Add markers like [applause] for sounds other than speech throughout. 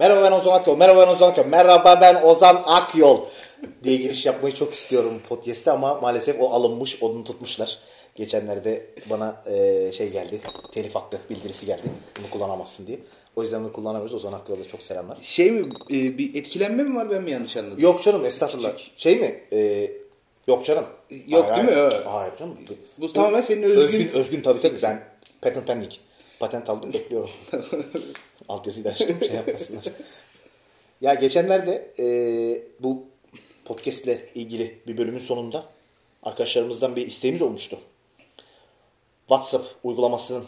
Merhaba ben Ozan Akyol. Merhaba ben Ozan Akyol. Merhaba ben Ozan Akyol diye giriş yapmayı çok istiyorum podcast'te ama maalesef o alınmış, onu tutmuşlar. Geçenlerde bana e, şey geldi, telif hakkı bildirisi geldi. Bunu kullanamazsın diye. O yüzden bunu kullanamıyoruz. Ozan Akyol'a çok selamlar. Şey mi e, bir etkilenme mi var ben mi yanlış anladım? Yok canım estağfurullah. Şey mi? E, yok canım. Yok Hayır, değil mi? hayır. Evet. Hayır canım. Bu tamamen senin özgün- Özgün, özgün tabii tabii. Ben patent pending. Patent aldım bekliyorum. [laughs] Altyazıyı da açtım şey yapmasınlar. Ya geçenlerde e, bu podcast ile ilgili bir bölümün sonunda arkadaşlarımızdan bir isteğimiz olmuştu. WhatsApp uygulamasının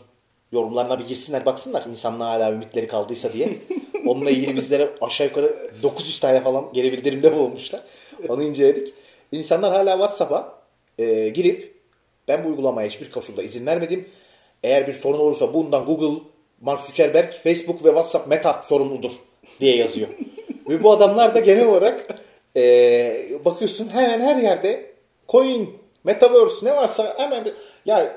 yorumlarına bir girsinler baksınlar insanlığa hala ümitleri kaldıysa diye. Onunla ilgili bizlere aşağı yukarı 900 tane falan geri bildirimde bulunmuşlar. Onu inceledik. İnsanlar hala WhatsApp'a e, girip ben bu uygulamaya hiçbir koşulda izin vermedim. Eğer bir sorun olursa bundan Google, Mark Zuckerberg, Facebook ve WhatsApp Meta sorumludur diye yazıyor. [laughs] ve bu adamlar da genel olarak e, bakıyorsun hemen her yerde coin, metaverse ne varsa hemen bir, ya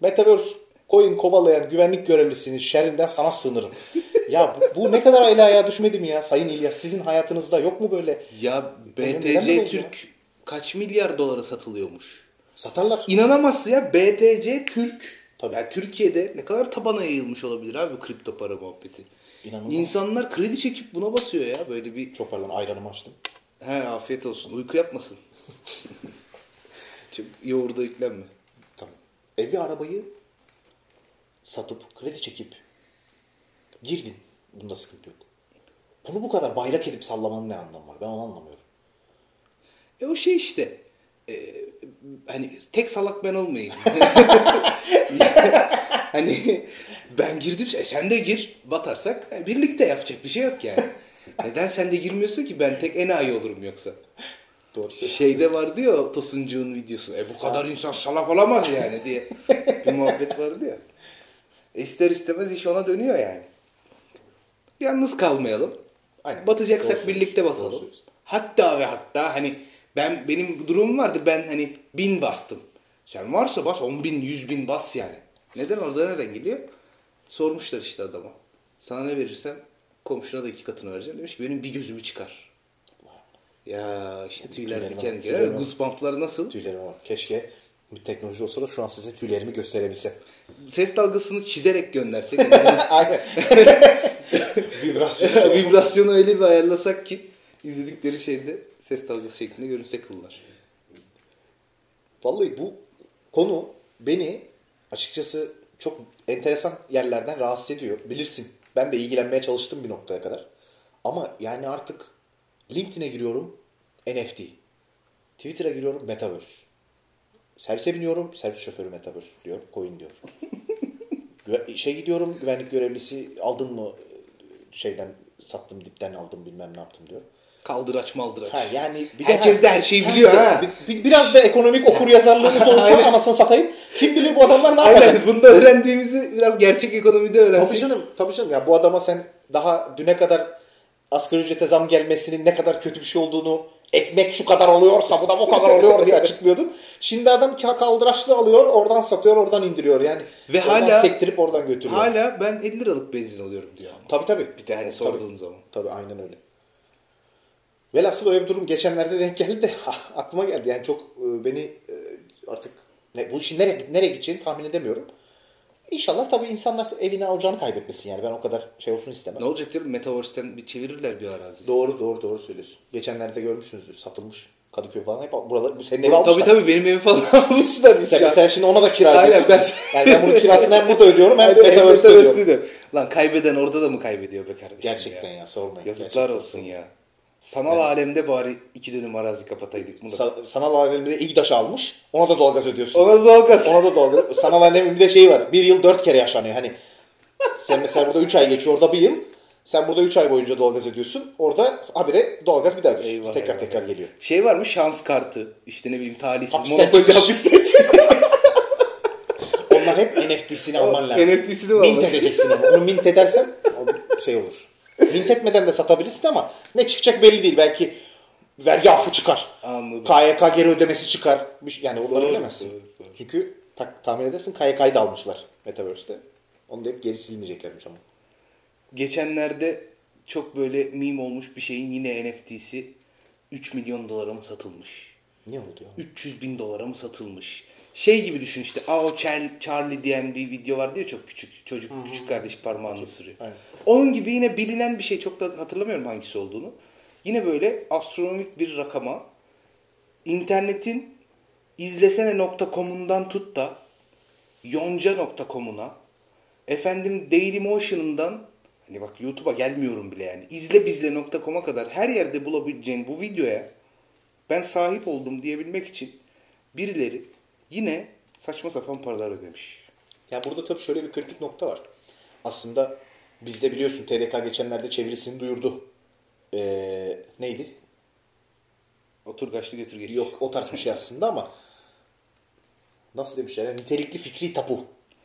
metaverse coin kovalayan güvenlik görevlisinin şerrinden sana sığınırım. [laughs] ya bu, bu ne kadar el ayağa düşmedi mi ya Sayın İlyas? Sizin hayatınızda yok mu böyle? Ya BTC Türk kaç milyar dolara satılıyormuş? Satarlar. İnanamazsın ya BTC Türk. Tabii. Yani Türkiye'de ne kadar tabana yayılmış olabilir abi bu kripto para muhabbeti. İnanılmaz. İnsanlar kredi çekip buna basıyor ya böyle bir. Çok pardon ayranımı açtım. He afiyet olsun uyku yapmasın. [laughs] Çok yoğurda yüklenme. Tamam. Evi arabayı satıp kredi çekip girdin. Bunda sıkıntı yok. Bunu bu kadar bayrak edip sallamanın ne anlamı var? Ben onu anlamıyorum. E o şey işte. E, hani tek salak ben olmayayım. [laughs] hani ben girdim e, sen de gir batarsak e, birlikte yapacak bir şey yok yani. Neden sen de girmiyorsun ki ben tek enayi olurum yoksa. Doğru. Şeyde vardı ya o Tosuncuğun videosu. E bu kadar insan salak olamaz yani diye bir muhabbet vardı ya. E, ister istemez iş ona dönüyor yani. Yalnız kalmayalım. Aynen. Batacaksak Doğru birlikte doğru batalım. söylüyorsun. Hatta ve hatta hani ben benim durumum vardı ben hani bin bastım. Sen varsa bas on bin yüz bin bas yani. Neden orada nereden geliyor? Sormuşlar işte adama. Sana ne verirsem komşuna da iki katını vereceğim. Demiş ki benim bir gözümü çıkar. Ya işte tüyler Tüylerime diken diken. Goosebump'lar nasıl? Tüylerime bak. Keşke bir teknoloji olsa da şu an size tüylerimi gösterebilsem. Ses dalgasını çizerek göndersek. [laughs] hani Aynen. [laughs] Vibrasyon. bunu- [laughs] vibrasyonu öyle bir ayarlasak ki izledikleri şeyde ses dalgası şeklinde görünse kıllar. Vallahi bu konu beni açıkçası çok enteresan yerlerden rahatsız ediyor. Bilirsin. Ben de ilgilenmeye çalıştım bir noktaya kadar. Ama yani artık LinkedIn'e giriyorum NFT. Twitter'a giriyorum Metaverse. Servise biniyorum servis şoförü Metaverse diyor. Coin diyor. [laughs] Şey gidiyorum güvenlik görevlisi aldın mı şeyden sattım dipten aldım bilmem ne yaptım diyor. Kaldıraç maldıraç. Ha yani bir de Herkes de her şeyi biliyor ha. Bir- bir- biraz da ekonomik okur yazarlığımız [laughs] olsa anasını satayım. Kim bilir bu adamlar ne yapacak? Aynen bunda öğrendiğimizi biraz gerçek ekonomide öğrensek. Tabii canım, tabii canım. Ya bu adama sen daha düne kadar asgari ücrete zam gelmesinin ne kadar kötü bir şey olduğunu ekmek şu kadar oluyorsa bu da bu kadar oluyor diye açıklıyordun. Şimdi adam ka- kaldıraçlı alıyor, oradan satıyor, oradan indiriyor yani. Ve oradan hala- sektirip oradan götürüyor. Hala ben 50 liralık benzin alıyorum diyor ama. Tabii tabii. Bir tane sorduğun zaman. Tabii aynen öyle. Velhasıl öyle bir durum geçenlerde denk geldi de aklıma geldi. Yani çok e, beni e, artık ne, bu işin nereye, nereye gideceğini tahmin edemiyorum. İnşallah tabii insanlar evini alacağını kaybetmesin yani. Ben o kadar şey olsun istemem. Ne olacak canım Metaverse'ten bir çevirirler bir arazi. Doğru doğru doğru söylüyorsun. Geçenlerde görmüşsünüzdür. Satılmış. Kadıköy falan hep buralar bu senin evi almışlar. Tabii tabii benim evi falan [laughs] almışlar. Sen, an. sen şimdi ona da kira Aynen, ödüyorsun. ben- Yani ben bunun kirasını hem burada ödüyorum hem Metaverse'de ödüyorum. Lan kaybeden orada da mı kaybediyor be kardeşim Gerçekten ya, sormayın. Yazıklar Gerçekten olsun ya. Sanal alemde bari iki dönüm arazi kapataydık. Bunu. Sa- sanal alemde İGDAŞ almış. Ona da doğalgaz ödüyorsun. Ona da doğalgaz. Ona da doğalgaz. [laughs] Sanal alemin bir de şeyi var. Bir yıl dört kere yaşanıyor. Hani sen mesela burada üç ay geçiyor orada bir yıl. Sen burada üç ay boyunca doğalgaz ödüyorsun. Orada habire doğalgaz bir daha ödüyorsun. Eyvah, tekrar eyvah. tekrar geliyor. Şey var mı şans kartı işte ne bileyim talihsiz Hapisten çıkış. hapisten. Onlar hep NFT'sini alman lazım. NFT'sini mi Mint alman? edeceksin ama. Onu mint edersen şey olur. Mint etmeden de satabilirsin ama ne çıkacak belli değil. Belki vergi affı çıkar. Anladım. KYK geri ödemesi çıkar. Şey- Yani onları Doğru, bilemezsin. doğru, doğru. Çünkü tak, tahmin edersin KYK'yı da almışlar Metaverse'te. Onu da hep geri silmeyeceklermiş ama. Geçenlerde çok böyle meme olmuş bir şeyin yine NFT'si 3 milyon dolara mı satılmış? Ne oldu ya? 300 bin dolara mı satılmış? Şey gibi düşün işte. Aa o Charlie, diyen bir video var diyor çok küçük çocuk küçük kardeş parmağını ısırıyor. Onun gibi yine bilinen bir şey çok da hatırlamıyorum hangisi olduğunu. Yine böyle astronomik bir rakama internetin izlesene.com'undan tut da yonca.com'una efendim Dailymotion'dan hani bak YouTube'a gelmiyorum bile yani izlebizle.com'a kadar her yerde bulabileceğin bu videoya ben sahip oldum diyebilmek için birileri yine saçma sapan paralar ödemiş. Ya burada tabii şöyle bir kritik nokta var. Aslında bizde biliyorsun TDK geçenlerde çevirisini duyurdu. Ee, neydi? Otur kaçtı getir geç. Yok o tarz bir şey aslında ama nasıl demişler? Yani nitelikli fikri tapu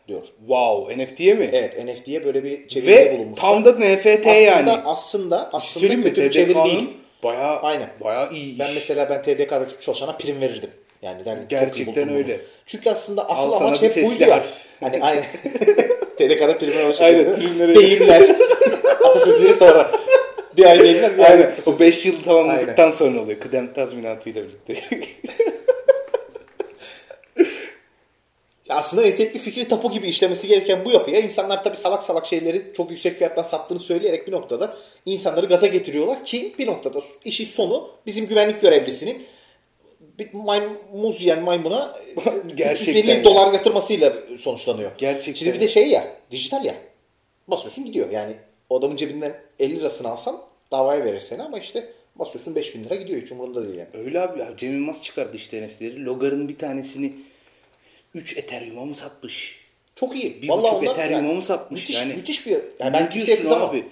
diyor. Wow NFT'ye mi? Evet NFT'ye böyle bir çeviride Ve bulunmuş. tam da NFT aslında, yani. Aslında aslında söyleyeyim mi? kötü bir çeviri değil. Bayağı, Aynen. bayağı iyi Ben iş. mesela ben TDK'daki çalışana prim verirdim. Yani derdim, Gerçekten buldum bunu. öyle. Çünkü aslında asıl Al sana amaç hep buydu ya. Hani aynen. [laughs] TDK'da primler şekilde. Aynen, primler öyle. Deyimler. [laughs] Atasözleri sonra. Bir ay deyimler bir ay Aynen. O atasözleri. 5 yıl tamamladıktan sonra oluyor. Kıdem tazminatıyla birlikte. [laughs] Aslında nitelikli fikri tapu gibi işlemesi gereken bu yapıya insanlar tabii salak salak şeyleri çok yüksek fiyattan sattığını söyleyerek bir noktada insanları gaza getiriyorlar ki bir noktada işin sonu bizim güvenlik görevlisinin bir maymun, muz yiyen maymuna [laughs] Gerçekten 350 ya. dolar yatırmasıyla sonuçlanıyor. Gerçekten Şimdi bir de şey ya dijital ya basıyorsun gidiyor yani o adamın cebinden 50 lirasını alsan davaya verir seni ama işte basıyorsun 5000 lira gidiyor hiç umurunda değil yani. Öyle abi. ya. Cem Yılmaz çıkardı işte NFT'leri. Logar'ın bir tanesini 3 Ethereum'a mı satmış? Çok iyi. Bir Vallahi buçuk Ethereum'a yani mı satmış? Müthiş, yani, müthiş bir yani ben kimseye kızamam. abi?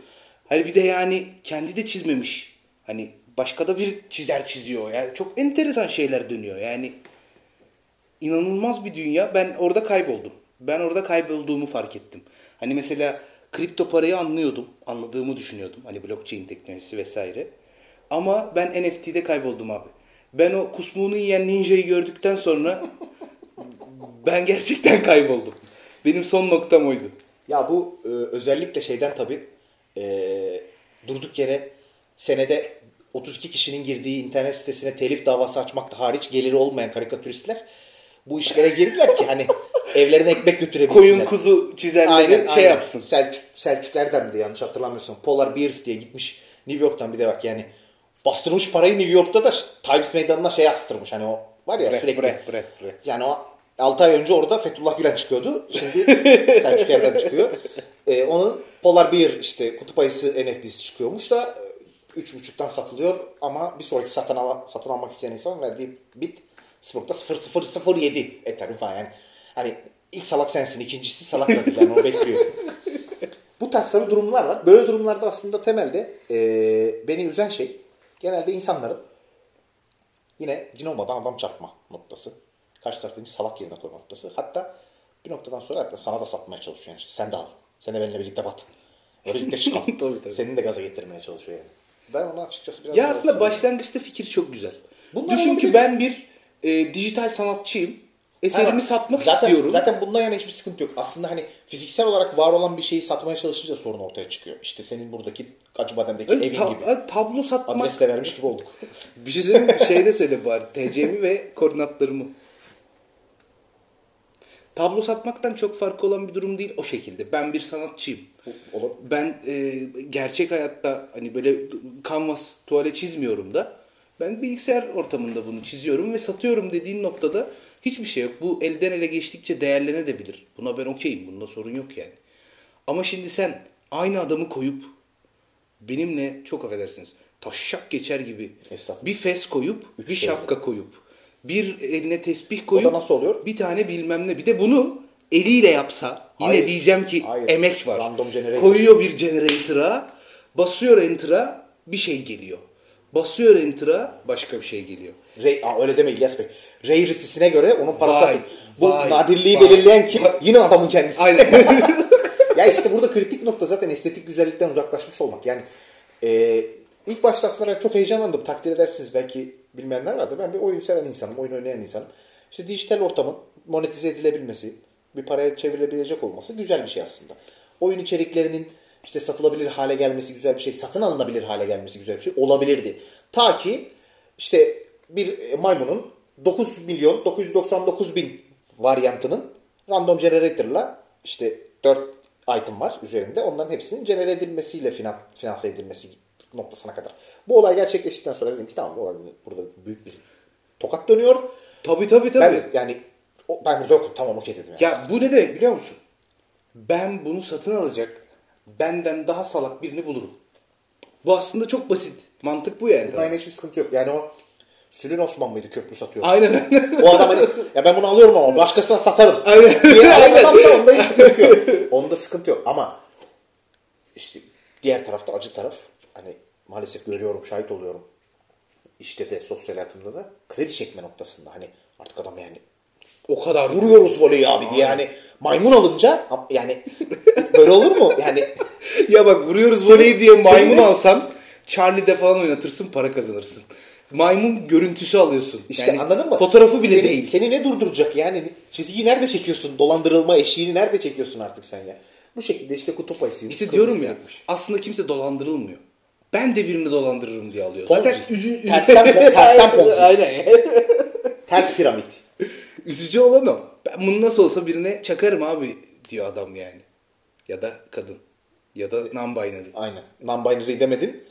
Hani bir de yani kendi de çizmemiş. Hani başka da bir çizer çiziyor. Yani çok enteresan şeyler dönüyor. Yani inanılmaz bir dünya. Ben orada kayboldum. Ben orada kaybolduğumu fark ettim. Hani mesela kripto parayı anlıyordum. Anladığımı düşünüyordum. Hani blockchain teknolojisi vesaire. Ama ben NFT'de kayboldum abi. Ben o kusmuğunu yiyen ninjayı gördükten sonra [laughs] ben gerçekten kayboldum. Benim son noktam oydu. Ya bu e, özellikle şeyden tabii e, durduk yere senede 32 kişinin girdiği internet sitesine telif davası açmakta hariç geliri olmayan karikatüristler bu işlere girdiler ki hani [laughs] evlerine ekmek götürebilsinler. Koyun kuzu çizerleri Aynen, şey aynen. yapsın. Selçuk, Selçuk Erdem'di yanlış hatırlamıyorsam. Polar Bears diye gitmiş New York'tan bir de bak yani bastırmış parayı New York'ta da Times Meydanı'na şey astırmış. Hani o var ya Bre, sürekli. bre, bre, bre. Yani o 6 ay önce orada Fethullah Gülen çıkıyordu. Şimdi [laughs] Selçuk Erdem çıkıyor. Ee, onun Polar Bear işte kutup ayısı NFT'si çıkıyormuş da 3.5'tan satılıyor ama bir sonraki satın, al- satın almak isteyen insan verdiği bit 0.0007 Ethereum falan yani. Hani ilk salak sensin, ikincisi salak değil yani o bekliyor. Bu tarz tabii durumlar var. Böyle durumlarda aslında temelde e, beni üzen şey genelde insanların yine cin olmadan adam çarpma noktası. Karşı taraftaki salak yerine koyma noktası. Hatta bir noktadan sonra hatta sana da satmaya çalışıyor. Yani işte sen de al. Sen de benimle birlikte bat. Birlikte çıkalım. [laughs] Tabii, tabii. Senin de gaza getirmeye çalışıyor yani. Ben ona açıkçası biraz... Ya aslında başlangıçta fikir çok güzel. Bunlar Düşün olabilir. ki ben bir e, dijital sanatçıyım. Eserimi Ha, satmak zaten, istiyorum. Zaten bundan yana hiçbir sıkıntı yok. Aslında hani fiziksel olarak var olan bir şeyi satmaya çalışınca sorun ortaya çıkıyor. İşte senin buradaki Acıbadem'deki Ay, evin ta- gibi. tablo satmak. Adres de vermiş gibi olduk. [laughs] Bir şey söyleyeyim mi? Şey de söyle bari. TC'mi ve koordinatlarımı. Tablo satmaktan çok farkı olan bir durum değil o şekilde. Ben bir sanatçıyım. Olur. Ben e, gerçek hayatta hani böyle kanvas, tuvalet çizmiyorum da ben bilgisayar ortamında bunu çiziyorum ve satıyorum dediğin noktada hiçbir şey yok. Bu elden ele geçtikçe değerlenebilir. Buna ben okeyim. Bunda sorun yok yani. Ama şimdi sen aynı adamı koyup benimle çok affedersiniz taşşak geçer gibi bir fes koyup Üç bir şey şapka koyup bir eline tesbih koyup nasıl oluyor? bir tane bilmem ne bir de bunu eliyle yapsa yine Hayır. diyeceğim ki Hayır. emek var. Random generator. Koyuyor bir generator'a basıyor enter'a bir şey geliyor. Basıyor enter'a başka bir şey geliyor. Ray, Aa, öyle deme İlyas Bey. Rarity'sine göre onun parası Vay, artık. Bu vay, nadirliği vay, belirleyen kim? Yine adamın kendisi. Aynen. [laughs] [laughs] ya işte burada kritik nokta zaten estetik güzellikten uzaklaşmış olmak. Yani e, ilk başta aslında ben çok heyecanlandım. Takdir edersiniz belki bilmeyenler vardır. Ben bir oyun seven insanım, oyun oynayan insanım. İşte dijital ortamın monetize edilebilmesi, bir paraya çevrilebilecek olması güzel bir şey aslında. Oyun içeriklerinin işte satılabilir hale gelmesi güzel bir şey, satın alınabilir hale gelmesi güzel bir şey olabilirdi. Ta ki işte bir e, maymunun 9 milyon 999 bin varyantının random generator'la işte 4 item var üzerinde. Onların hepsinin genere edilmesiyle finan, finanse edilmesi noktasına kadar. Bu olay gerçekleştikten sonra dedim ki tamam bu olay burada büyük bir tokat dönüyor. Tabii tabii tabii. Ben yani o- ben burada yokum tamam okey dedim yani. Ya bu ne demek biliyor musun? Ben bunu satın alacak benden daha salak birini bulurum. Bu aslında çok basit. Mantık bu yani. Bunda yine hiçbir sıkıntı yok. Yani o Sülün Osman mıydı köprü satıyor? Aynen. O adam hani ya ben bunu alıyorum ama başkasına satarım. [laughs] Aynen. diye Aynen. adamsa onda hiç sıkıntı yok. Onda sıkıntı yok ama işte diğer tarafta acı taraf hani maalesef görüyorum, şahit oluyorum. İşte de sosyal hayatımda da kredi çekme noktasında hani artık adam yani o kadar vuruyoruz voleyi abi diye yani maymun alınca yani [laughs] böyle olur mu? Yani [laughs] ya bak vuruyoruz voleyi diye maymun senin- alsan Charlie'de falan oynatırsın para kazanırsın. Maymun görüntüsü alıyorsun. İşte Yani anladın mı? Fotoğrafı bile seni, değil. Seni ne durduracak yani? Çizgiyi nerede çekiyorsun? Dolandırılma eşiğini nerede çekiyorsun artık sen ya? Bu şekilde işte kutup ayısıymış. İşte diyorum ya çocukmuş. aslında kimse dolandırılmıyor. Ben de birini dolandırırım diye alıyor. Zaten üzü... Tersten, tersten ponzi. Aynen. Ters piramit. [laughs] Üzücü olan o. Ben bunu nasıl olsa birine çakarım abi diyor adam yani. Ya da kadın. Ya da non-binary. Aynen. Non-binary demedin.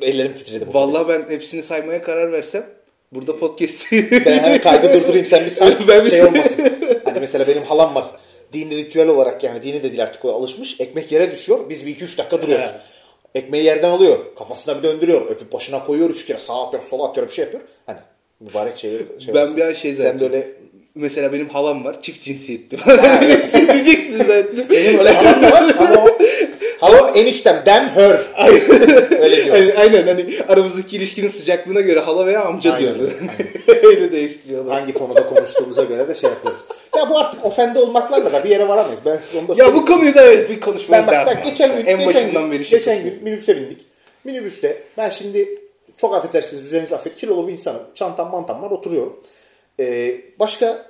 Ellerim titredi. Vallahi ben hepsini saymaya karar versem burada podcast'i [laughs] Ben hemen kaydı durdurayım sen bir say. [laughs] Ben bir şey olmasın. Hani mesela benim halam var. Dini ritüel olarak yani dini de değil artık o alışmış. Ekmek yere düşüyor. Biz bir iki üç dakika duruyoruz. He. Ekmeği yerden alıyor. Kafasına bir döndürüyor. Öpüp başına koyuyor üç kere. Sağa atıyor, sola atıyor bir şey yapıyor. Hani mübarek şey. şey Ben bir şey Sen zaten. de öyle Mesela benim halam var. Çift cinsiyetli. [laughs] Sen diyeceksin zaten. benim öyle halam var [laughs] ama o halam eniştem dem her. [laughs] öyle. Aynen, hani aramızdaki ilişkinin sıcaklığına göre hala veya amca Aynen, diyorlar. [laughs] Öyle değiştiriyorlar. Hangi konuda konuştuğumuza göre de şey yapıyoruz. Ya bu artık ofende olmaklarla da bir yere varamayız. Ben size onu da Ya söyleyeyim. bu konuyu da evet bir konuşmamız Ben bak, lazım. bak geçen gün, en geçen başından gün, beri şey geçen gün minibüse bindik. Minibüste ben şimdi çok affedersiniz üzerinize affet kilolu bir insanım. Çantam mantam var oturuyorum. Ee, başka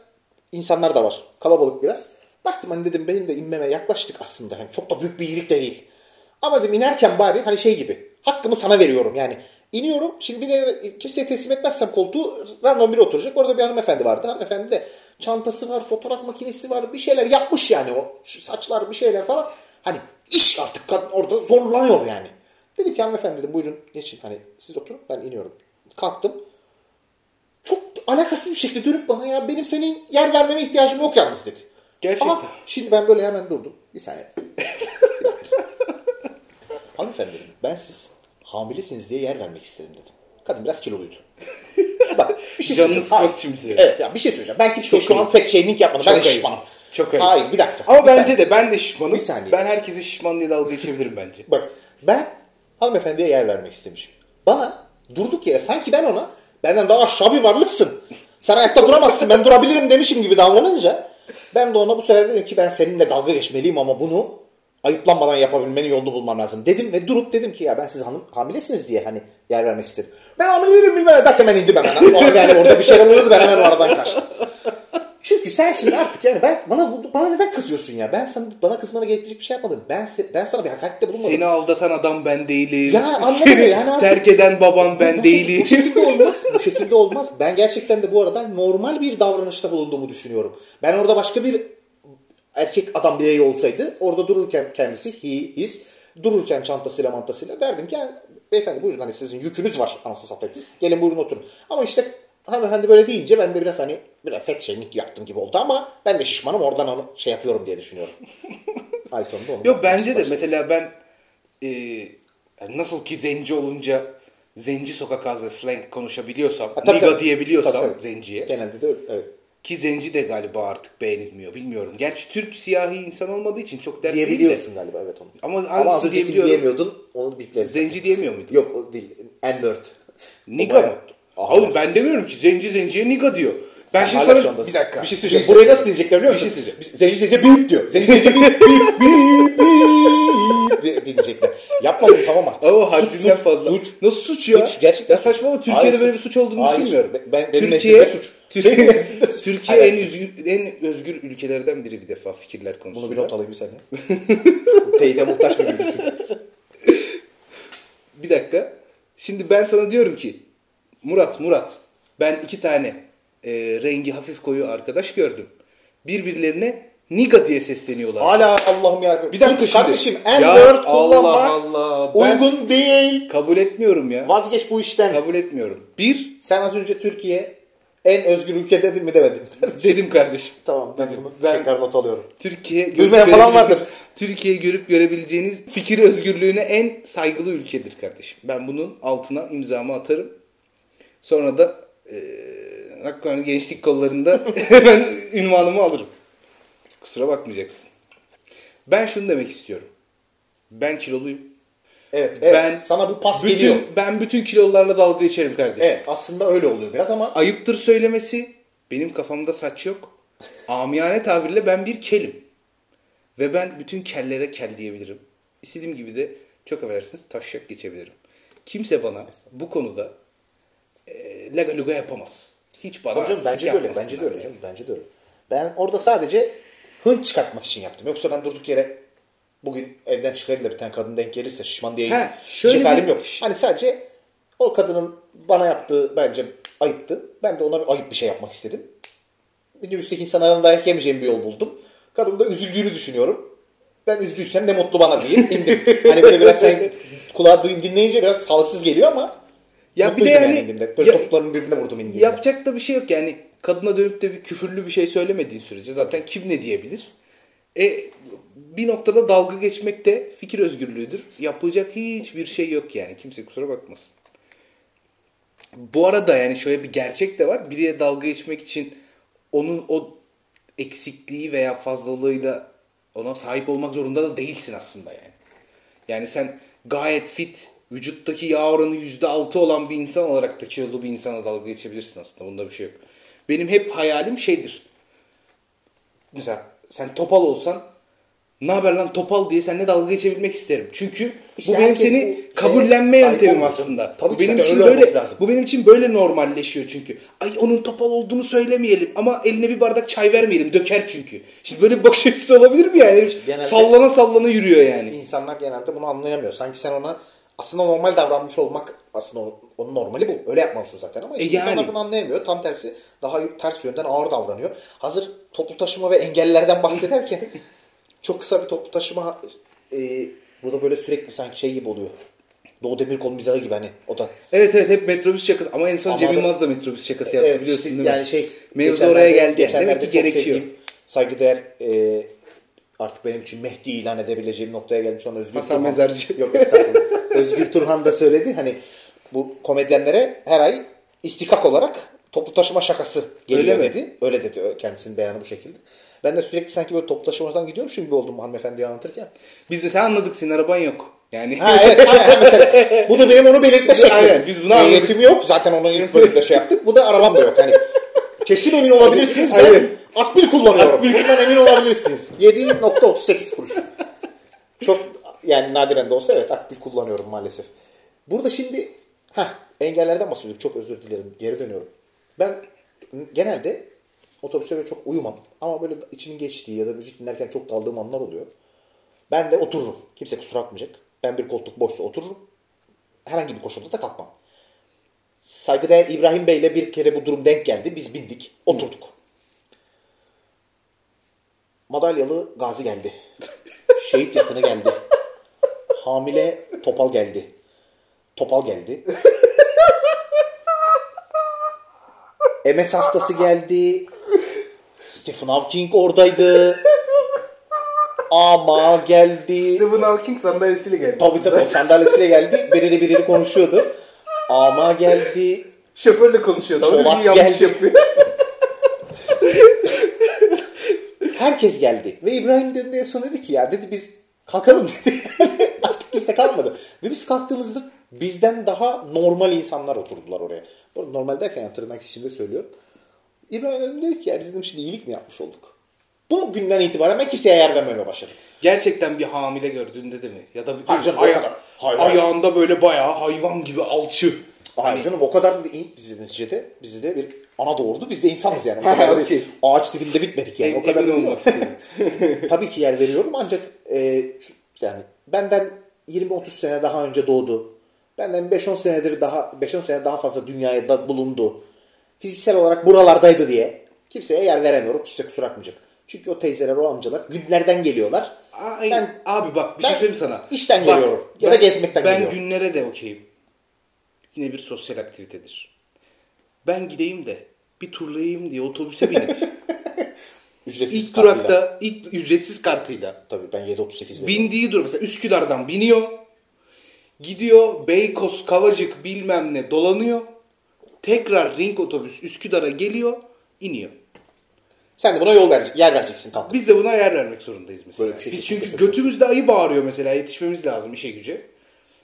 insanlar da var. Kalabalık biraz. Baktım hani dedim benim de inmeme yaklaştık aslında. Yani çok da büyük bir iyilik de değil. Ama dedim inerken bari hani şey gibi. Hakkımı sana veriyorum yani. İniyorum. Şimdi bir de kimseye teslim etmezsem koltuğu random biri oturacak. Orada bir hanımefendi vardı. Hanımefendi de çantası var, fotoğraf makinesi var. Bir şeyler yapmış yani o şu saçlar bir şeyler falan. Hani iş artık orada zorlanıyor yani. Dedim ki hanımefendi dedim buyurun geçin. Hani siz oturun ben iniyorum. Kalktım. Çok alakasız bir şekilde dönüp bana ya benim senin yer vermeme ihtiyacım yok yalnız dedi. Gerçekten. Ama şimdi ben böyle hemen durdum. Bir saniye. [laughs] Hanımefendi dedim ben siz hamilesiniz diye yer vermek istedim dedim. Kadın biraz kiloluydu. Bak bir şey Canını söyleyeceğim. için? Evet ya bir şey söyleyeceğim. Ben kimseye Çok şu an ayıp. fat shaming yapmadım. ben Çok de ayıp. şişmanım. Çok ayıp. Hayır bir dakika. Ama Bir bence saniye. de ben de şişmanım. Bir saniye. Ben herkese şişman diye dalga geçebilirim bence. Bak ben hanımefendiye yer vermek istemişim. Bana durduk yere sanki ben ona benden daha aşağı bir varlıksın. Sen ayakta duramazsın ben durabilirim demişim gibi davranınca ben de ona bu sefer dedim ki ben seninle dalga geçmeliyim ama bunu ayıplanmadan yapabilmenin yolunu bulmam lazım dedim ve durup dedim ki ya ben siz hanım hamilesiniz diye hani yer vermek istedim. Ben hamile değilim bilmem ne derken indim hemen. Orada yani orada bir şeyler oluyordu ben hemen o aradan kaçtım. Çünkü sen şimdi artık yani ben bana bana neden kızıyorsun ya? Ben sana bana kızmana gerektirecek bir şey yapmadım. Ben ben sana bir hakarette bulunmadım. Seni aldatan adam ben değilim. Ya Seni? Yani artık- terk eden baban Bu- ben bu değilim. şekilde- Bu şekilde [laughs] olmaz. Bu şekilde olmaz. Ben gerçekten de bu arada normal bir davranışta bulunduğumu düşünüyorum. Ben orada başka bir erkek adam bireyi olsaydı orada dururken kendisi he, his dururken çantasıyla mantasıyla derdim ki yani, beyefendi buyurun hani sizin yükünüz var anasını satayım. Gelin buyurun oturun. Ama işte hanımefendi böyle deyince ben de biraz hani biraz fet shaming yaptım gibi oldu ama ben de şişmanım oradan onu şey yapıyorum diye düşünüyorum. [laughs] Ay sonunda onu Yok bence de mesela ben e, yani nasıl ki zenci olunca zenci sokak ağzı slang konuşabiliyorsam, Ha, tabii, niga tabii. diyebiliyorsam Tabii, tabii. zenciye. Genelde de öyle. Evet. Ki zenci de galiba artık beğenilmiyor bilmiyorum. Gerçi Türk siyahi insan olmadığı için çok dert değil de. Diyebiliyorsun galiba evet onu. Ama Ama az önceki diyemiyordun onu bipleriz. Zenci diyemiyor muydun? Yok o değil. N-word. Niga mı? Bayağı- Oğlum ben demiyorum ki zenci zenciye niga diyor. Ben Sen şimdi hala sana bir dakika. Bir şey söyleyeceğim. Burayı nasıl diyecekler biliyor musun? Bir şey söyleyeceğim. Zenci zenci bip diyor. Zenci zenci bip bip bip bip diye diyecekler. Yapma bunu tamam artık. Suç, haddinden fazla. Suç. Nasıl suç ya? Suç, gerçekten Ya saçmalama. Türkiye'de Hayır, böyle bir suç olduğunu Hayır. düşünmüyorum. Ben- benim Türkiye, suç. [laughs] Türkiye, Benim nezdimde suç. Türkiye Hayır, en suç. özgür, en özgür ülkelerden biri bir defa fikirler konusunda. Bunu bir not alayım bir saniye. [laughs] Teyide muhtaç bir bilgi çünkü. Şimdi ben sana diyorum ki Murat Murat ben iki tane e, rengi hafif koyu arkadaş gördüm. Birbirlerine Niga diye sesleniyorlar. Hala Allah'ım ya. Bir dakika şimdi. Kardeşim N-word kullanmak Allah uygun değil. kabul etmiyorum ya. Vazgeç bu işten. Kabul etmiyorum. Bir Sen az önce Türkiye en özgür ülke dedin mi demedin. [laughs] dedim kardeşim. tamam ben bunu Ben- tekrar not alıyorum. Türkiye Gülmeyen falan vardır. Türkiye'yi görüp görebileceğiniz fikir özgürlüğüne en saygılı ülkedir kardeşim. Ben bunun altına imzamı atarım. Sonra da eee Hakkari Gençlik Kolları'nda [laughs] [laughs] hemen ünvanımı alırım. Kusura bakmayacaksın. Ben şunu demek istiyorum. Ben kiloluyum. Evet, evet. Ben sana bu pas bütün, geliyor. Ben bütün kilolarla dalga geçerim kardeşim. Evet aslında öyle oluyor biraz ama Ayıptır söylemesi. Benim kafamda saç yok. Amiyane tabirle ben bir kelim. Ve ben bütün kellere kel diyebilirim. İstediğim gibi de çok affedersiniz taşyak geçebilirim. Kimse bana bu konuda e, laga luga yapamaz. Hiç bana Hocam bence de öyle. Bence de öyle canım. Bence de öyle. Ben orada sadece hınç çıkartmak için yaptım. Yoksa ben durduk yere bugün evden çıkarayım da bir tane kadın denk gelirse şişman diye şöyle şöyle halim yok. Hani sadece o kadının bana yaptığı bence ayıptı. Ben de ona bir ayıp bir şey yapmak istedim. Üstteki insanların dayak yemeyeceğim bir yol buldum. Kadın da üzüldüğünü düşünüyorum. Ben üzdüysem ne mutlu bana diyeyim. indim. [laughs] hani böyle biraz sen kulağa duyun dinleyince biraz sağlıksız geliyor ama Ya bir de mutluydum yani indiğimde. Böyle ya- topuklarımı birbirine vurdum indiğimde. Yapacak da bir şey yok yani. Kadına dönüp de bir küfürlü bir şey söylemediğin sürece zaten kim ne diyebilir? E bir noktada dalga geçmek de fikir özgürlüğüdür. Yapılacak hiçbir şey yok yani. Kimse kusura bakmasın. Bu arada yani şöyle bir gerçek de var. Biriye dalga geçmek için onun o eksikliği veya fazlalığıyla ona sahip olmak zorunda da değilsin aslında yani. Yani sen gayet fit, vücuttaki yağ oranı %6 olan bir insan olarak da kilolu bir insana dalga geçebilirsin aslında. Bunda bir şey yok. Benim hep hayalim şeydir. Mesela sen topal olsan ne haber lan topal diye seninle dalga geçebilmek isterim. Çünkü İşte bu benim seni bu kabullenme yöntemim aslında. Tabii bu benim için öyle böyle lazım. bu benim için böyle normalleşiyor çünkü. Ay onun topal olduğunu söylemeyelim ama eline bir bardak çay vermeyelim. Döker çünkü. Şimdi böyle bir bakış açısı olabilir mi yani? genelde- sallana sallana yürüyor yani. İnsanlar genelde bunu anlayamıyor. Sanki sen ona aslında normal davranmış olmak aslında onun normali bu. Öyle yapmalısın zaten ama işte E yani. insanlar bunu anlayamıyor. Tam tersi daha ters yönden ağır davranıyor. Hazır toplu taşıma ve engellilerden [laughs] bahsederken çok kısa bir toplu taşıma e, bu da böyle sürekli sanki şey gibi oluyor. Doğu Demirkol mizahı gibi hani o da. Evet evet hep metrobüs şakası ama en son Ama Cem da- Yılmaz da metrobüs şakası yaptı Evet, biliyorsun işte değil mi? yani şey Mevzu oraya geldi. yani. Demek ki gerekiyor. saygıdeğer e, artık benim için Mehdi ilan edebileceğim noktaya gelmiş olan Özgür Hasan. Mezarcı. Yok estağfurullah. [laughs] Özgür Turhan da söyledi hani bu komedyenlere her ay istikak olarak toplu taşıma şakası geliyor Öyle mi? dedi. Öyle dedi kendisinin beyanı bu şekilde. Ben de sürekli sanki böyle toplu taşımadan gidiyormuşum gibi oldum hanımefendiye anlatırken. Biz mesela anladık senin araban yok. Yani Ha evet mesela. Bu da benim onu belirtme şeklim. Aynen, biz bunu anladık. Ehliyetim yok. Zaten onun ilk bölümde şey yaptık. Bu da arabam da yok. Hani kesin emin olabilirsiniz. Ben Aynen. akbil kullanıyorum. Bundan emin olabilirsiniz. 7.38 kuruş. Çok yani nadiren de olsa evet akbil kullanıyorum maalesef. Burada şimdi ha engellerden bahsediyorduk. Çok özür dilerim. Geri dönüyorum. Ben genelde otobüse böyle çok uyumam. Ama böyle içimin geçtiği ya da müzik dinlerken çok daldığım anlar oluyor. Ben de otururum. Kimse kusura bakmayacak. Ben bir koltuk boşsa otururum. Herhangi bir koşulda da kalkmam. Saygıdeğer İbrahim Bey'le bir kere bu durum denk geldi. Biz bindik. Oturduk. Madalyalı Gazi geldi. Şehit yakını geldi. Hamile Topal geldi. Topal geldi. MS hastası geldi. Stephen Hawking oradaydı. Ama geldi. Stephen Hawking sandalyesiyle geldi. Tabii tabii sandalyesiyle geldi. Birileri birileri konuşuyordu. Ama geldi. Şoförle konuşuyordu Çolak yanlış yapıyor. Herkes geldi. Ve İbrahim döndü en son dedi ki ya dedi biz kalkalım dedi. Kimse kalmadı. Ve biz kalktığımızda bizden daha normal insanlar oturdular oraya. Normal derken yani tırnak içinde söylüyorum. İbrahim dedim dedi ki ya biz dedim şimdi iyilik mi yapmış olduk? Bu günden itibaren ben kimseye yer vermemeye başladım. Gerçekten bir hamile gördüğünde de mi? Ya da bir Hayır canım, aya-. Hayır, hayır. ayağında böyle bayağı hayvan gibi alçı. Hayır Hani- canım o kadar da değil bizi neticede. Bizi de bir ana doğurdu. Biz de insanız yani. O [laughs] kadar da okey. değil. Ağaç dibinde bitmedik yani. O kadar da değil olmak. [laughs] Tabii ki yer veriyorum ancak e, yani benden 20-30 sene daha önce doğdu. Benden 5-10 senedir daha 5-10 sene daha fazla dünyaya da bulundu. Fiziksel olarak buralardaydı diye kimseye yer veremiyorum. Kimse kusura bakmayacak. Çünkü o teyzeler, o amcalar günlerden geliyorlar. Ay, Ben- abi bak bir ben şey söyleyeyim sana. işten Bak, geliyorum ya da ben- gezmekten ben geliyorum. günlere de okeyim. Yine bir sosyal aktivitedir. Ben gideyim de bir turlayayım diye otobüse binip [laughs] Ücretsiz ilk kartıyla. durakta ilk ücretsiz kartıyla Tabii ben 7.38 veriyorum. bindiği dur mesela Üsküdar'dan biniyor. Gidiyor Beykoz, Kavacık bilmem ne dolanıyor. Tekrar ring otobüs Üsküdar'a geliyor, iniyor. Sen de buna yol verecek, yer vereceksin kalkıp. Biz de buna yer vermek zorundayız mesela. Böyle bir şey Biz kesinlikle çünkü söz götümüzde ayı bağırıyor mesela yetişmemiz lazım işe güce.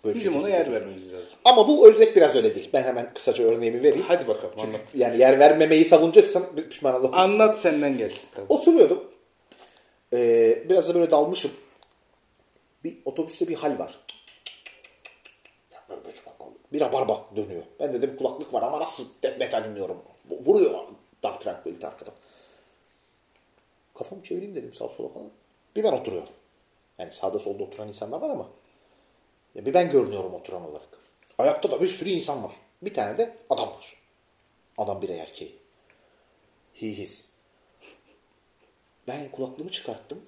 Böyle Bizim ona yer vermemiz lazım. Ama bu örnek biraz öyle değil. Ben hemen kısaca örneğimi vereyim. Hadi bakalım Çünkü anlat. yani yer vermemeyi savunacaksan pişman olabilirsin. Anlat senden gelsin. Tamam. Oturuyordum. Ee, biraz da böyle dalmışım. Bir otobüste bir hal var. Bir rabarba dönüyor. Ben de dedim kulaklık var ama nasıl metal dinliyorum. Vuruyor Dark Tranquility arkadan. Kafamı çevireyim dedim sağa sola falan. Bir ben oturuyorum. Yani sağda solda oturan insanlar var ama ya bir ben görünüyorum oturan olarak. Ayakta da bir sürü insan var. Bir tane de adam var. Adam birey erkeği. He his. Ben kulaklığımı çıkarttım.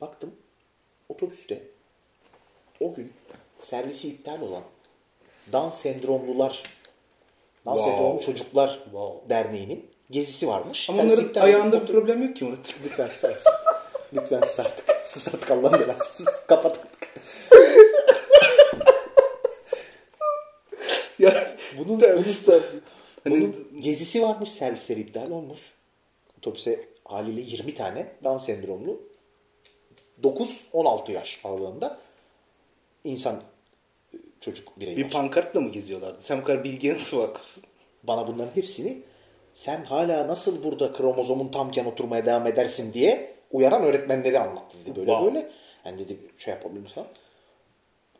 Baktım otobüste o gün servisi iptal olan Down sendromlular Down Wow. sendromlu çocuklar Wow. derneğinin gezisi varmış. Ama Servisi onların ayağında bir problem yok ki Murat. Lütfen sus. Lütfen sus artık. Sus artık Allah'ın belası. Sus kapat artık. ya Bunun, bunun. Hani bunun gezisi varmış servisleri iptal olmuş. Otobüse haliyle 20 tane Down sendromlu 9-16 yaş aralığında insan e, çocuk birey bir pankartla mı geziyorlardı? Sen bu kadar bilgiye nasıl vakıfsın? Bana bunların hepsini sen hala nasıl burada kromozomun tamken oturmaya devam edersin diye uyaran öğretmenleri anlattı dedi. Böyle Wow. böyle. Yani dedi şey yapabilir falan.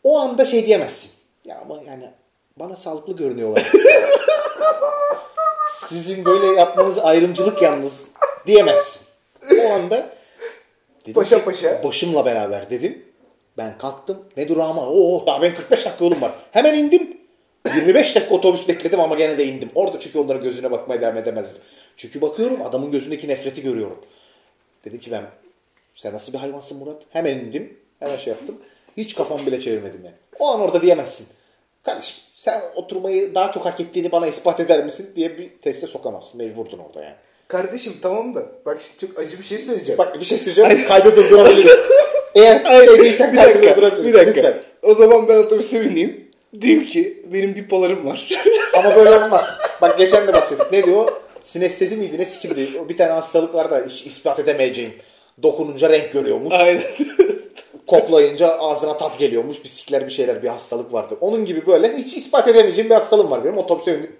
O anda şey diyemezsin. Ya ama yani bana sağlıklı görünüyorlar. [laughs] Sizin böyle yapmanız ayrımcılık yalnız diyemezsin. O anda dedim Paşa ki, paşa. Başımla beraber dedim. Ben kalktım. Ne durağıma? Oo daha ben 45 dakika yolum var. Hemen indim. 25 dakika otobüs bekledim ama gene de indim. Orada çünkü onların gözüne bakmaya devam edemezdim. Çünkü bakıyorum adamın gözündeki nefreti görüyorum. Dedim ki ben sen nasıl bir hayvansın Murat? Hemen indim. Hemen şey yaptım. Hiç kafamı bile çevirmedim yani. O an orada diyemezsin. Kardeşim sen oturmayı daha çok hak ettiğini bana ispat eder misin diye bir teste sokamazsın. Mecburdun orada yani. Kardeşim tamam da bak şimdi çok acı bir şey söyleyeceğim. Bak bir şey söyleyeceğim. Kaydı durdurabiliriz. [laughs] Eğer şey değilsen dakika, durdurabiliriz. bir dakika. Lütfen. O zaman ben otobüse bineyim. Diyeyim ki benim bipolarım var. [laughs] Ama böyle olmaz. Bak geçen de bahsettik. Ne diyor? Sinestezi miydi? Ne sikimdi? O Bir tane hastalık var da hiç ispat edemeyeceğin. Dokununca renk görüyormuş. Aynen. Koklayınca ağzına tat geliyormuş. Bisikler bir şeyler bir hastalık vardı. Onun gibi böyle hiç ispat edemeyeceğim bir hastalığım var benim. Otobüse bindim.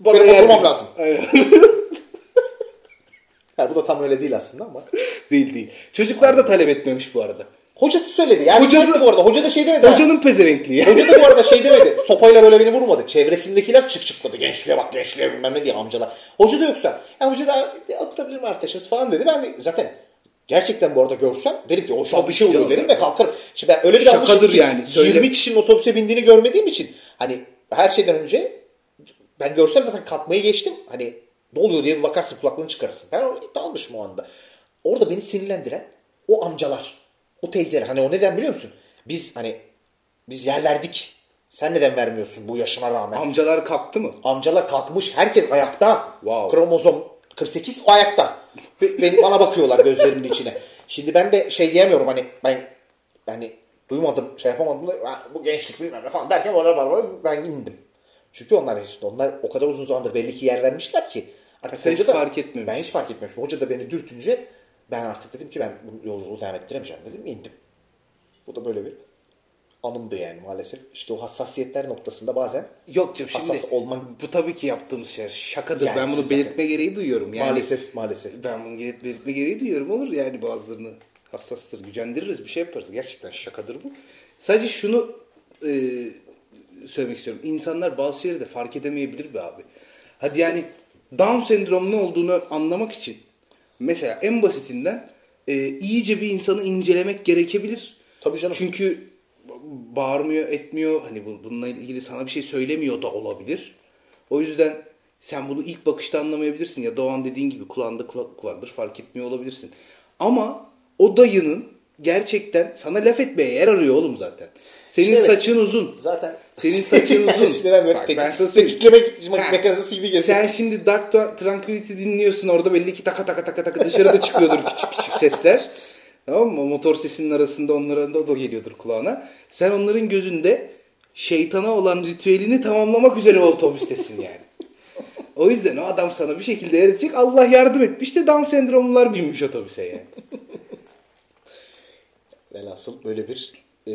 Benim yer oturmam lazım. Aynen. [laughs] Yani bu da tam öyle değil aslında ama. [laughs] değil değil. Çocuklar da talep etmemiş bu arada. Hocası söyledi. Yani Hoca da- bu arada. Hoca da şey demedi. Hocanın pezevenkliği. Hoca da bu arada şey demedi. [laughs] Sopayla böyle beni vurmadı. Çevresindekiler çık çıkladı. Gençliğe bak gençliğe bilmem ne diye amcalar. Hoca da yoksa. Ya hoca da "Ya, oturabilir mi arkadaşımız falan dedi. Ben de zaten gerçekten bu arada görsem derim ki o şu an bir şey oluyor derim ve kalkarım. Şimdi ben öyle bir Şakadır ki yani, söyle. 20 kişinin otobüse bindiğini görmediğim için hani her şeyden önce ben görsem zaten kalkmayı geçtim. Hani ne oluyor diye bir bakarsın kulaklığını çıkarırsın. Ben orada dalmışım o anda. Orada beni sinirlendiren o amcalar, o teyzeler. Hani o neden biliyor musun? Biz hani biz yer verdik. Sen neden vermiyorsun bu yaşına rağmen? Amcalar kalktı mı? Amcalar kalkmış. Herkes ayakta. Wow. Kromozom 48 o ayakta. Be- Beni, bana bakıyorlar gözlerimin içine. Şimdi ben de şey diyemiyorum hani ben hani duymadım şey yapamadım da "Ha, bu gençlik bilmem ne falan derken var, var ben indim. Çünkü onlar işte onlar o kadar uzun zamandır belli ki yer vermişler ki. Artık Sen hiç da- fark etmemişsin. Ben hiç fark etmemişim. Hoca da beni dürtünce ben artık dedim ki ben bu yolculuğu devam ettiremeyeceğim dedim indim. Bu da böyle bir anımdı yani maalesef. İşte o hassasiyetler noktasında bazen Yok canım şimdi Hassas olmak- bu tabii ki yaptığımız şey şakadır. Yani ben bunu zaten- belirtme gereği duyuyorum. Yani maalesef maalesef. ben bunu belirt- belirtme gereği duyuyorum. Olur yani bazılarını hassastır, gücendiririz bir şey yaparız. Gerçekten şakadır bu. Sadece şunu e, söylemek istiyorum. İnsanlar bazı şeyleri de fark edemeyebilir be abi. Hadi yani Down sendromu ne olduğunu anlamak için mesela en basitinden e, iyice bir insanı incelemek gerekebilir. Tabii canım. Çünkü bağırmıyor, etmiyor. Hani bu- bununla ilgili sana bir şey söylemiyor da olabilir. O yüzden sen bunu ilk bakışta anlamayabilirsin. Ya Doğan dediğin gibi kulağında kulaklık vardır fark etmiyor olabilirsin. Ama o dayının gerçekten sana laf etmeye yer arıyor oğlum zaten. Senin İşte evet. saçın uzun. Zaten Senin saçın [laughs] uzun. işte ben böyle Bak, tetik, ben sana Ha, mekanizması gibi geziyorum. Sen şimdi Dark Tra- Tranquility dinliyorsun orada belli ki taka taka taka taka dışarıda çıkıyordur küçük küçük sesler. Tamam mı? Motor sesinin arasında onlara da, da geliyordur kulağına. Sen onların gözünde şeytana olan ritüelini tamamlamak üzere o otobüstesin yani. O yüzden o adam sana bir şekilde öğretecek. Allah yardım etmiş de Down sendromlular binmiş otobüse yani. Velhasıl böyle bir e,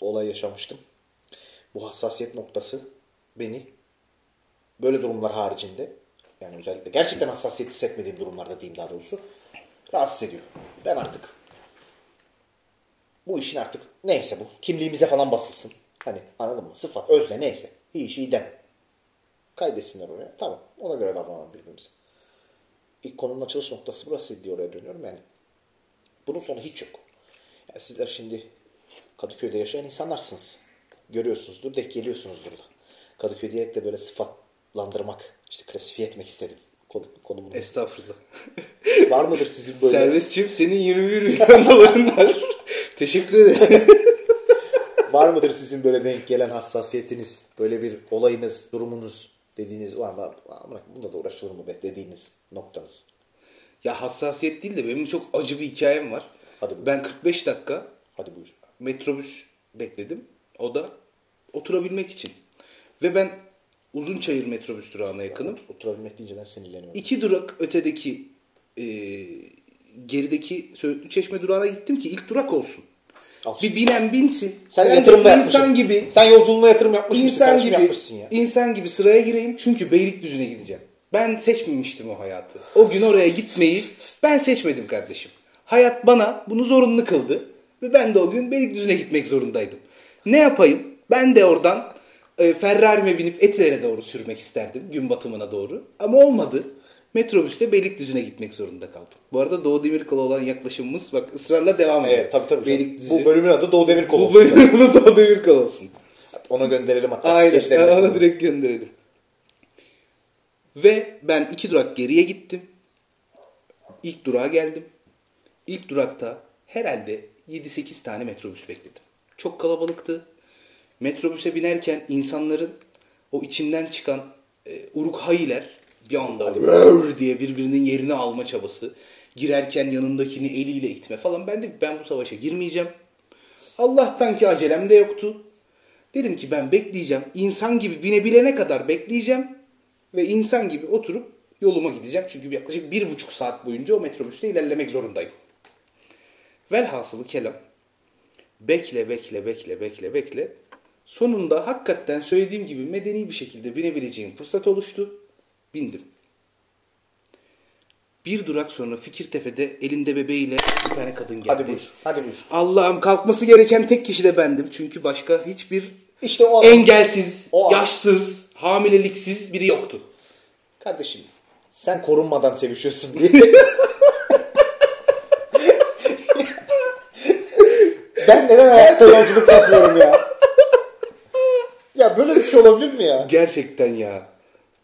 olay yaşamıştım. Bu hassasiyet noktası beni böyle durumlar haricinde yani özellikle gerçekten hassasiyet hissetmediğim durumlarda diyeyim daha doğrusu rahatsız ediyor. Ben artık bu işin artık neyse bu kimliğimize falan basılsın. Hani anladın mı? Sıfat, özne neyse. İyi iyi dem. Kaydetsinler oraya. Tamam. Ona göre davranalım birbirimize. İlk konunun açılış noktası burası diye oraya dönüyorum yani. Bunun sonu hiç yok. Yani sizler şimdi Kadıköy'de yaşayan insanlarsınız. Görüyorsunuzdur, denk geliyorsunuzdur da. Kadıköy diyerek de böyle sıfatlandırmak, işte klasifiye etmek istedim konu, konumunu. Estağfurullah. Var mıdır sizin böyle? Serbestçim senin 21 milyon doların var. Teşekkür ederim. Var mıdır sizin böyle denk gelen hassasiyetiniz, böyle bir olayınız, durumunuz dediğiniz, ulan bunda da uğraşılır mı be dediğiniz noktanız? Ya hassasiyet değil de benim çok acı bir hikayem var. Hadi buyur. ben 45 dakika Hadi buyur. metrobüs bekledim. O da oturabilmek için. Ve ben Uzunçayır metrobüs durağına yakınım. Oturabilmek deyince ben sinirleniyorum. İki durak ötedeki e, gerideki Söğütlü Çeşme durağına gittim ki ilk durak olsun. Al. Bir binen binsin. Sen ben yatırım da de yapmışsın. insan gibi Sen yolculuğuna yatırım yapmış mısın? İnsan gibi, yapmışsın ya. insan gibi sıraya gireyim çünkü Beylikdüzü'ne gideceğim. Ben seçmemiştim o hayatı. O gün oraya gitmeyi ben seçmedim kardeşim. Hayat bana bunu zorunlu kıldı. Ve ben de o gün Beylikdüzü'ne gitmek zorundaydım. Ne yapayım? Ben de oradan e, Ferrari'me binip Etiler'e doğru sürmek isterdim. Gün batımına doğru. Ama olmadı. Metrobüsle Beylikdüzü'ne gitmek zorunda kaldım. Bu arada Doğu Demirkol'a olan yaklaşımımız bak ısrarla devam ediyor. Evet tabii tabii. Beylikdüzü. Bu bölümün adı Doğu Demir Kolu Bu olsun. bölümün adı Doğu Demirkol olsun. Ona gönderelim hatta. Aynen. Ona koyarız. direkt gönderelim. Ve ben iki durak geriye gittim. İlk durağa geldim. İlk durakta herhalde 7-8 tane metrobüs bekledim. Çok kalabalıktı. Metrobüse binerken insanların o içinden çıkan e, urukhayiler bir anda "Rrr" diye birbirinin yerini alma çabası. Girerken yanındakini eliyle itme falan. Ben de ben bu savaşa girmeyeceğim. Allah'tan ki acelem de yoktu. Dedim ki ben bekleyeceğim. İnsan gibi binebilene kadar bekleyeceğim. Ve insan gibi oturup yoluma gideceğim. Çünkü yaklaşık bir buçuk saat boyunca o metrobüste ilerlemek zorundayım. Velhasılı kelam. Bekle bekle bekle bekle bekle. Sonunda hakikaten söylediğim gibi medeni bir şekilde binebileceğim fırsat oluştu. Bindim. Bir durak sonra Fikirtepe'de elinde bebeğiyle bir tane kadın geldi. Hadi buyur. Hadi buyur. Allah'ım kalkması gereken tek kişi de bendim. Çünkü başka hiçbir İşte o adam. engelsiz, O adam. yaşsız, hamileliksiz biri yoktu. Kardeşim sen korunmadan sevişiyorsun diye. [laughs] ben neden hayatta yolculuk yapıyorum ya? Ya böyle bir şey olabilir mi ya? Gerçekten ya.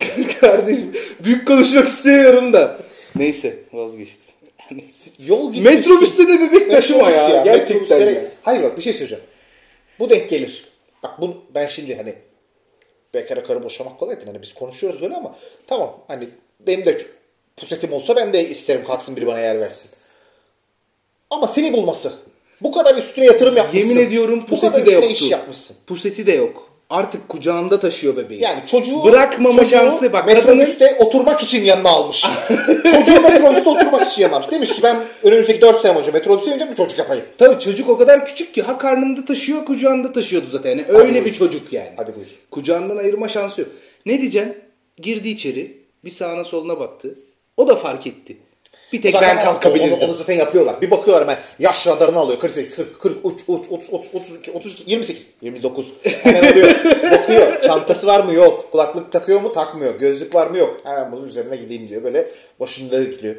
[laughs] Kardeşim büyük konuşmak istemiyorum da. Neyse vazgeçtim. Yani Yol gitmişsin. Metrobüste de bebek taşıma ya. Metrobüs Gerçekten ya. Hayır bak bir şey söyleyeceğim. Bu denk gelir. Bak bu ben şimdi hani bekara karı boşamak kolay değil. Hani biz konuşuyoruz böyle ama tamam hani benim de pusetim olsa ben de isterim kalksın biri bana yer versin. Ama seni bulması. Bu kadar üstüne yatırım yapmışsın. Yemin ediyorum Bu kadar puseti de yoktu. iş yapmışsın. Puseti de yok. Artık kucağında taşıyor bebeği. Yani çocuğu Bırakmama çocuğu şansı bak kadının metrobüste oturmak için yanına almış. [laughs] çocuğu metrobüste oturmak için yanına almış. Demiş ki ben önümüzdeki 4 sene boyunca metrobüse bineceğim bir çocuk yapayım. Tabii çocuk o kadar küçük ki ha karnında taşıyor kucağında taşıyordu zaten. Yani öyle buyur. bir çocuk yani. Hadi buyur. Kucağından ayırma şansı yok. Ne diyeceksin? Girdi içeri bir sağına soluna baktı. O da fark etti. Bir tek Zaten ben kalkabilirdim. Onu, onu zaten yapıyorlar. Bir bakıyorlar hemen yaş radarını alıyor. 48, 40, 40, 30, 30, 30, 32, 32, 28, 29. Hemen alıyor. [laughs] Bakıyor. Çantası var mı? Yok. Kulaklık takıyor mu? Takmıyor. Gözlük var mı? Yok. Hemen bunun üzerine gideyim diyor. Böyle başında dikiliyor.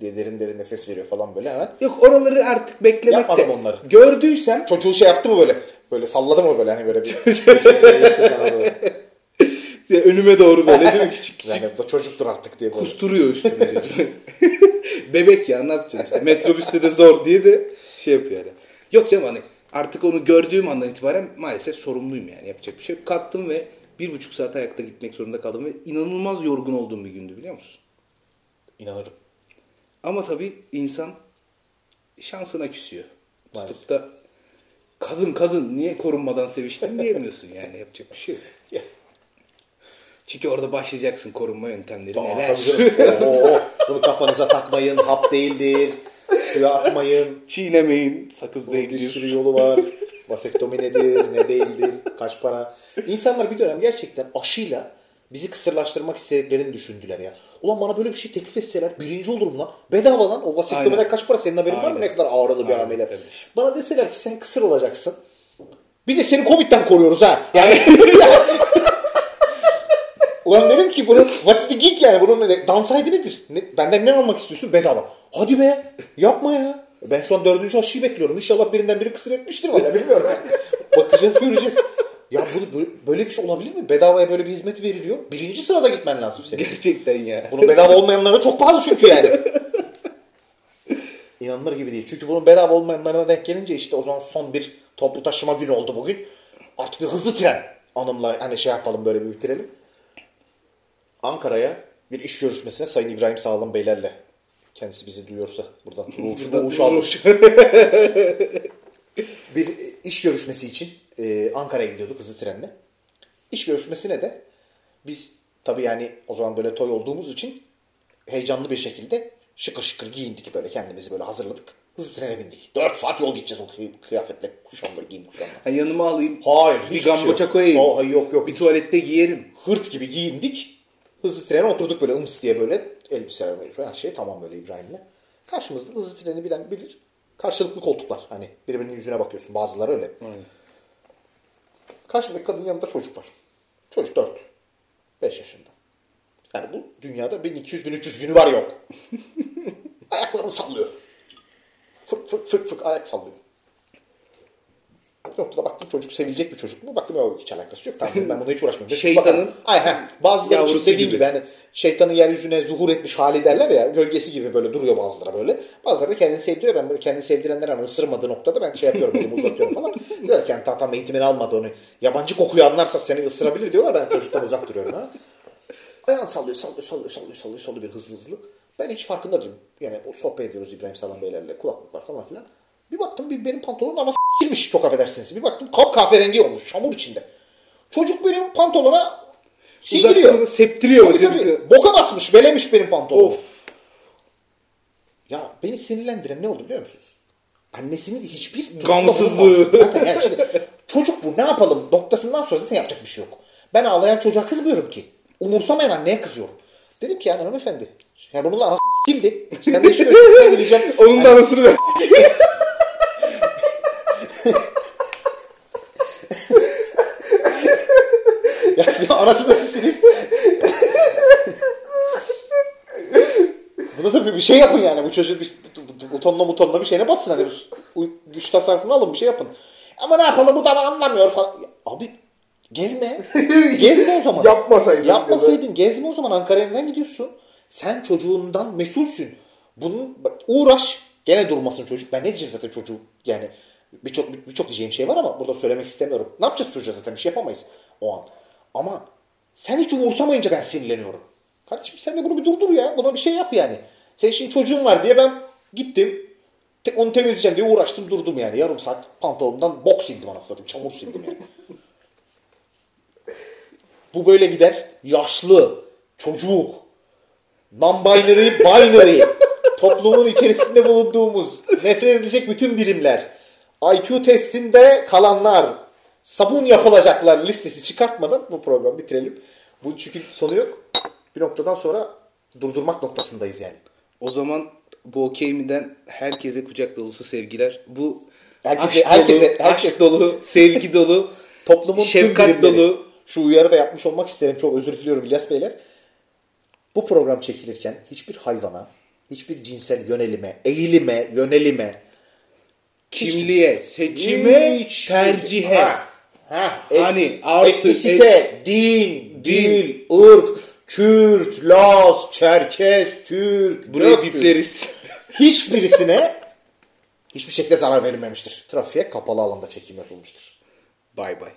diye derin derin nefes veriyor falan böyle hemen. Yok oraları artık beklemek Yapmadım de. onları. Gördüysem Çocuğu şey yaptı mı böyle? Böyle salladı mı böyle hani böyle bir [laughs] ya önüme doğru böyle değil mi [laughs] küçük küçük yani bu da çocuktur artık diye böyle. kusturuyor çocuğu. [laughs] Bebek ya ne yapacaksın işte metrobüste de zor diye de şey yapıyor yani. Yok canım hani artık onu gördüğüm andan itibaren maalesef sorumluyum yani yapacak bir şey yok. Kalktım ve bir buçuk saat ayakta gitmek zorunda kaldım ve inanılmaz yorgun olduğum bir gündü biliyor musun? İnanırım. Ama tabii insan şansına küsüyor. Maalesef. Tutup da kadın kadın niye korunmadan seviştin diyemiyorsun yani yapacak bir şey yok. Çünkü orada başlayacaksın korunma yöntemleri Tamam, neler. [laughs] Oo, bunu kafanıza takmayın. Hap değildir. Suya atmayın. Çiğnemeyin, sakız Bunun bir değildir. sürü yolu var. Vasektomi nedir, ne değildir, kaç para. İnsanlar bir dönem gerçekten aşıyla bizi kısırlaştırmak istediklerini düşündüler ya. Ulan bana böyle bir şey teklif etseler birinci olurum lan. Bedava lan. O vasektomiler Aynen. kaç para senin haberin var mı? Aynen. Ne kadar ağrılı bir Aynen ameliyat. Bana deseler ki sen kısır olacaksın. Bir de seni Covid'den koruyoruz ha. Yani [laughs] [laughs] Ulan dedim ki bunun what's the geek yani bunun ne, dans haydi nedir? Ne, benden ne almak istiyorsun? Bedava. Hadi be yapma ya. Ben şu an dördüncü aşıyı bekliyorum. İnşallah birinden biri kısır etmiştir valla bilmiyorum. [laughs] Bakacağız göreceğiz. Ya bu, böyle, bir şey olabilir mi? Bedavaya böyle bir hizmet veriliyor. Birinci sırada gitmen lazım senin. Gerçekten ya. Bunun bedava olmayanlara çok pahalı çünkü yani. [laughs] İnanılır gibi değil. Çünkü bunun bedava olmayanlarına denk gelince işte o zaman son bir toplu taşıma günü oldu bugün. Artık bir hızlı tren anımla hani şey yapalım böyle bir bitirelim. Ankara'ya bir iş görüşmesine Sayın İbrahim Sağlam Beylerle kendisi bizi duyuyorsa buradan [laughs] ruh, Buradan ruh aldı. ruh. [laughs] bir iş görüşmesi için e, Ankara'ya gidiyorduk hızlı trenle. İş görüşmesine de biz tabii yani o zaman böyle toy olduğumuz için heyecanlı bir şekilde şıkır şıkır giyindik böyle kendimizi böyle hazırladık. Hızlı trene bindik. 4 saat yol gideceğiz o kıy- kıyafetle kuşan böyle giyim kuşanla. Ha, yanıma alayım. Hayır Bir şey gamboça yok. koyayım. O, hayır, yok yok. Bir hiç. tuvalette giyerim. Hırt gibi giyindik. Hızlı trene oturduk böyle ıms diye böyle elbiseler böyle her şey tamam böyle İbrahim'le. Karşımızda hızlı treni bilen bilir. Karşılıklı koltuklar. Hani birbirinin yüzüne bakıyorsun. Bazıları öyle. Karşımdaki kadın yanında çocuk var. Çocuk 4. 5 yaşında. Yani bu dünyada 1200-1300 günü var yok. [laughs] Ayaklarını sallıyor. Fık fık fık fık ayak sallıyor. Bir noktada baktım çocuk sevilecek bir çocuk mu? Baktım yok hiç alakası yok. Tamam ben buna hiç uğraşmıyorum. Şeytanın. Ay, heh, bazıları için dediğin gibi. gibi. hani şeytanın yeryüzüne zuhur etmiş hali derler ya gölgesi gibi böyle duruyor bazıları böyle. Bazıları da kendini sevdiriyor. Ben böyle kendini sevdirenler ama ısırmadığı noktada ben şey yapıyorum elimi uzatıyorum falan. [laughs] Diyorlar ki yani tam, tam eğitimini almadı onu. Yabancı kokuyu anlarsa seni ısırabilir diyorlar. Ben çocuktan uzak duruyorum ha. Ayağını sallıyor, sallıyor, sallıyor, sallıyor, sallıyor, sallıyor bir hızlı hızlı. Ben hiç farkında değilim. Yani o sohbet ediyoruz İbrahim Salam Beylerle, kulaklıklar falan filan. Bir baktım bir benim pantolonum ama s**kirmiş çok affedersiniz. Bir baktım kap kahverengi olmuş, şamur içinde. Çocuk benim pantolona sildiriyor. Uzaktan septiriyor Tabii, tabii. Boka basmış, belemiş benim pantolonumu. Of. Ya beni sinirlendiren ne oldu biliyor musunuz? Annesinin hiçbir Gamsızlığı. Zaten yani şimdi çocuk bu ne yapalım noktasından sonra zaten yapacak bir şey yok. Ben ağlayan çocuğa kızmıyorum ki. Umursamayan anneye kızıyorum. Dedim ki yani hanımefendi. Ya bununla anası s**kildi. Ben de görüşmesine gideceğim. Onun da anasını ver. [laughs] Ya sizin anası da sizsiniz. Buna da bir, şey yapın yani. Bu çocuğun bir butonla butonla bir şeyine basın. Hani bu güç tasarrufunu alın bir şey yapın. Ama ne yapalım bu da anlamıyor falan. Ya abi gezme. [laughs] gezme o zaman. Yapmasaydın Yapmasaydın gezme o zaman Ankara'ya neden gidiyorsun? Sen çocuğundan mesulsün. Bunun bak, uğraş. Gene durmasın çocuk. Ben ne diyeceğim zaten çocuğu yani birçok birçok diyeceğim şey var ama burada söylemek istemiyorum. Ne yapacağız çocuğa zaten bir şey yapamayız o an. Ama sen hiç umursamayınca ben sinirleniyorum. Kardeşim sen de bunu bir durdur ya. Buna bir şey yap yani. Senin şimdi çocuğun var diye ben gittim. te- onu temizleyeceğim diye uğraştım durdum yani. Yarım saat pantolonumdan bok sildim anasını. Çamur sildim yani. Bu böyle gider. Yaşlı, çocuk, non-binary, binary, toplumun içerisinde bulunduğumuz, nefret edilecek bütün birimler, IQ testinde kalanlar, sabun yapılacaklar listesi çıkartmadan bu programı bitirelim. Bu çünkü sonu yok. Bir noktadan sonra durdurmak noktasındayız yani. O zaman bu okey mi'den herkese kucak dolusu sevgiler. Bu Herkese- herkese- dolu, herkes- dolu, sevgi dolu, [laughs] Toplumun şefkat dolu. Şu uyarı da yapmış olmak isterim. Çok özür diliyorum İlyas Beyler. Bu program çekilirken hiçbir hayvana, hiçbir cinsel yönelime, eğilime, yönelime, Kimliğe, seçime, hiç- tercihe. Ha, ha, et- Hani artı- etnisite, din, dil, ırk, Kürt, Laz, Çerkez, Türk, Buraya bipleriz. [laughs] hiçbirisine hiçbir şekilde zarar verilmemiştir. Trafiğe kapalı alanda çekim yapılmıştır. Bay bay.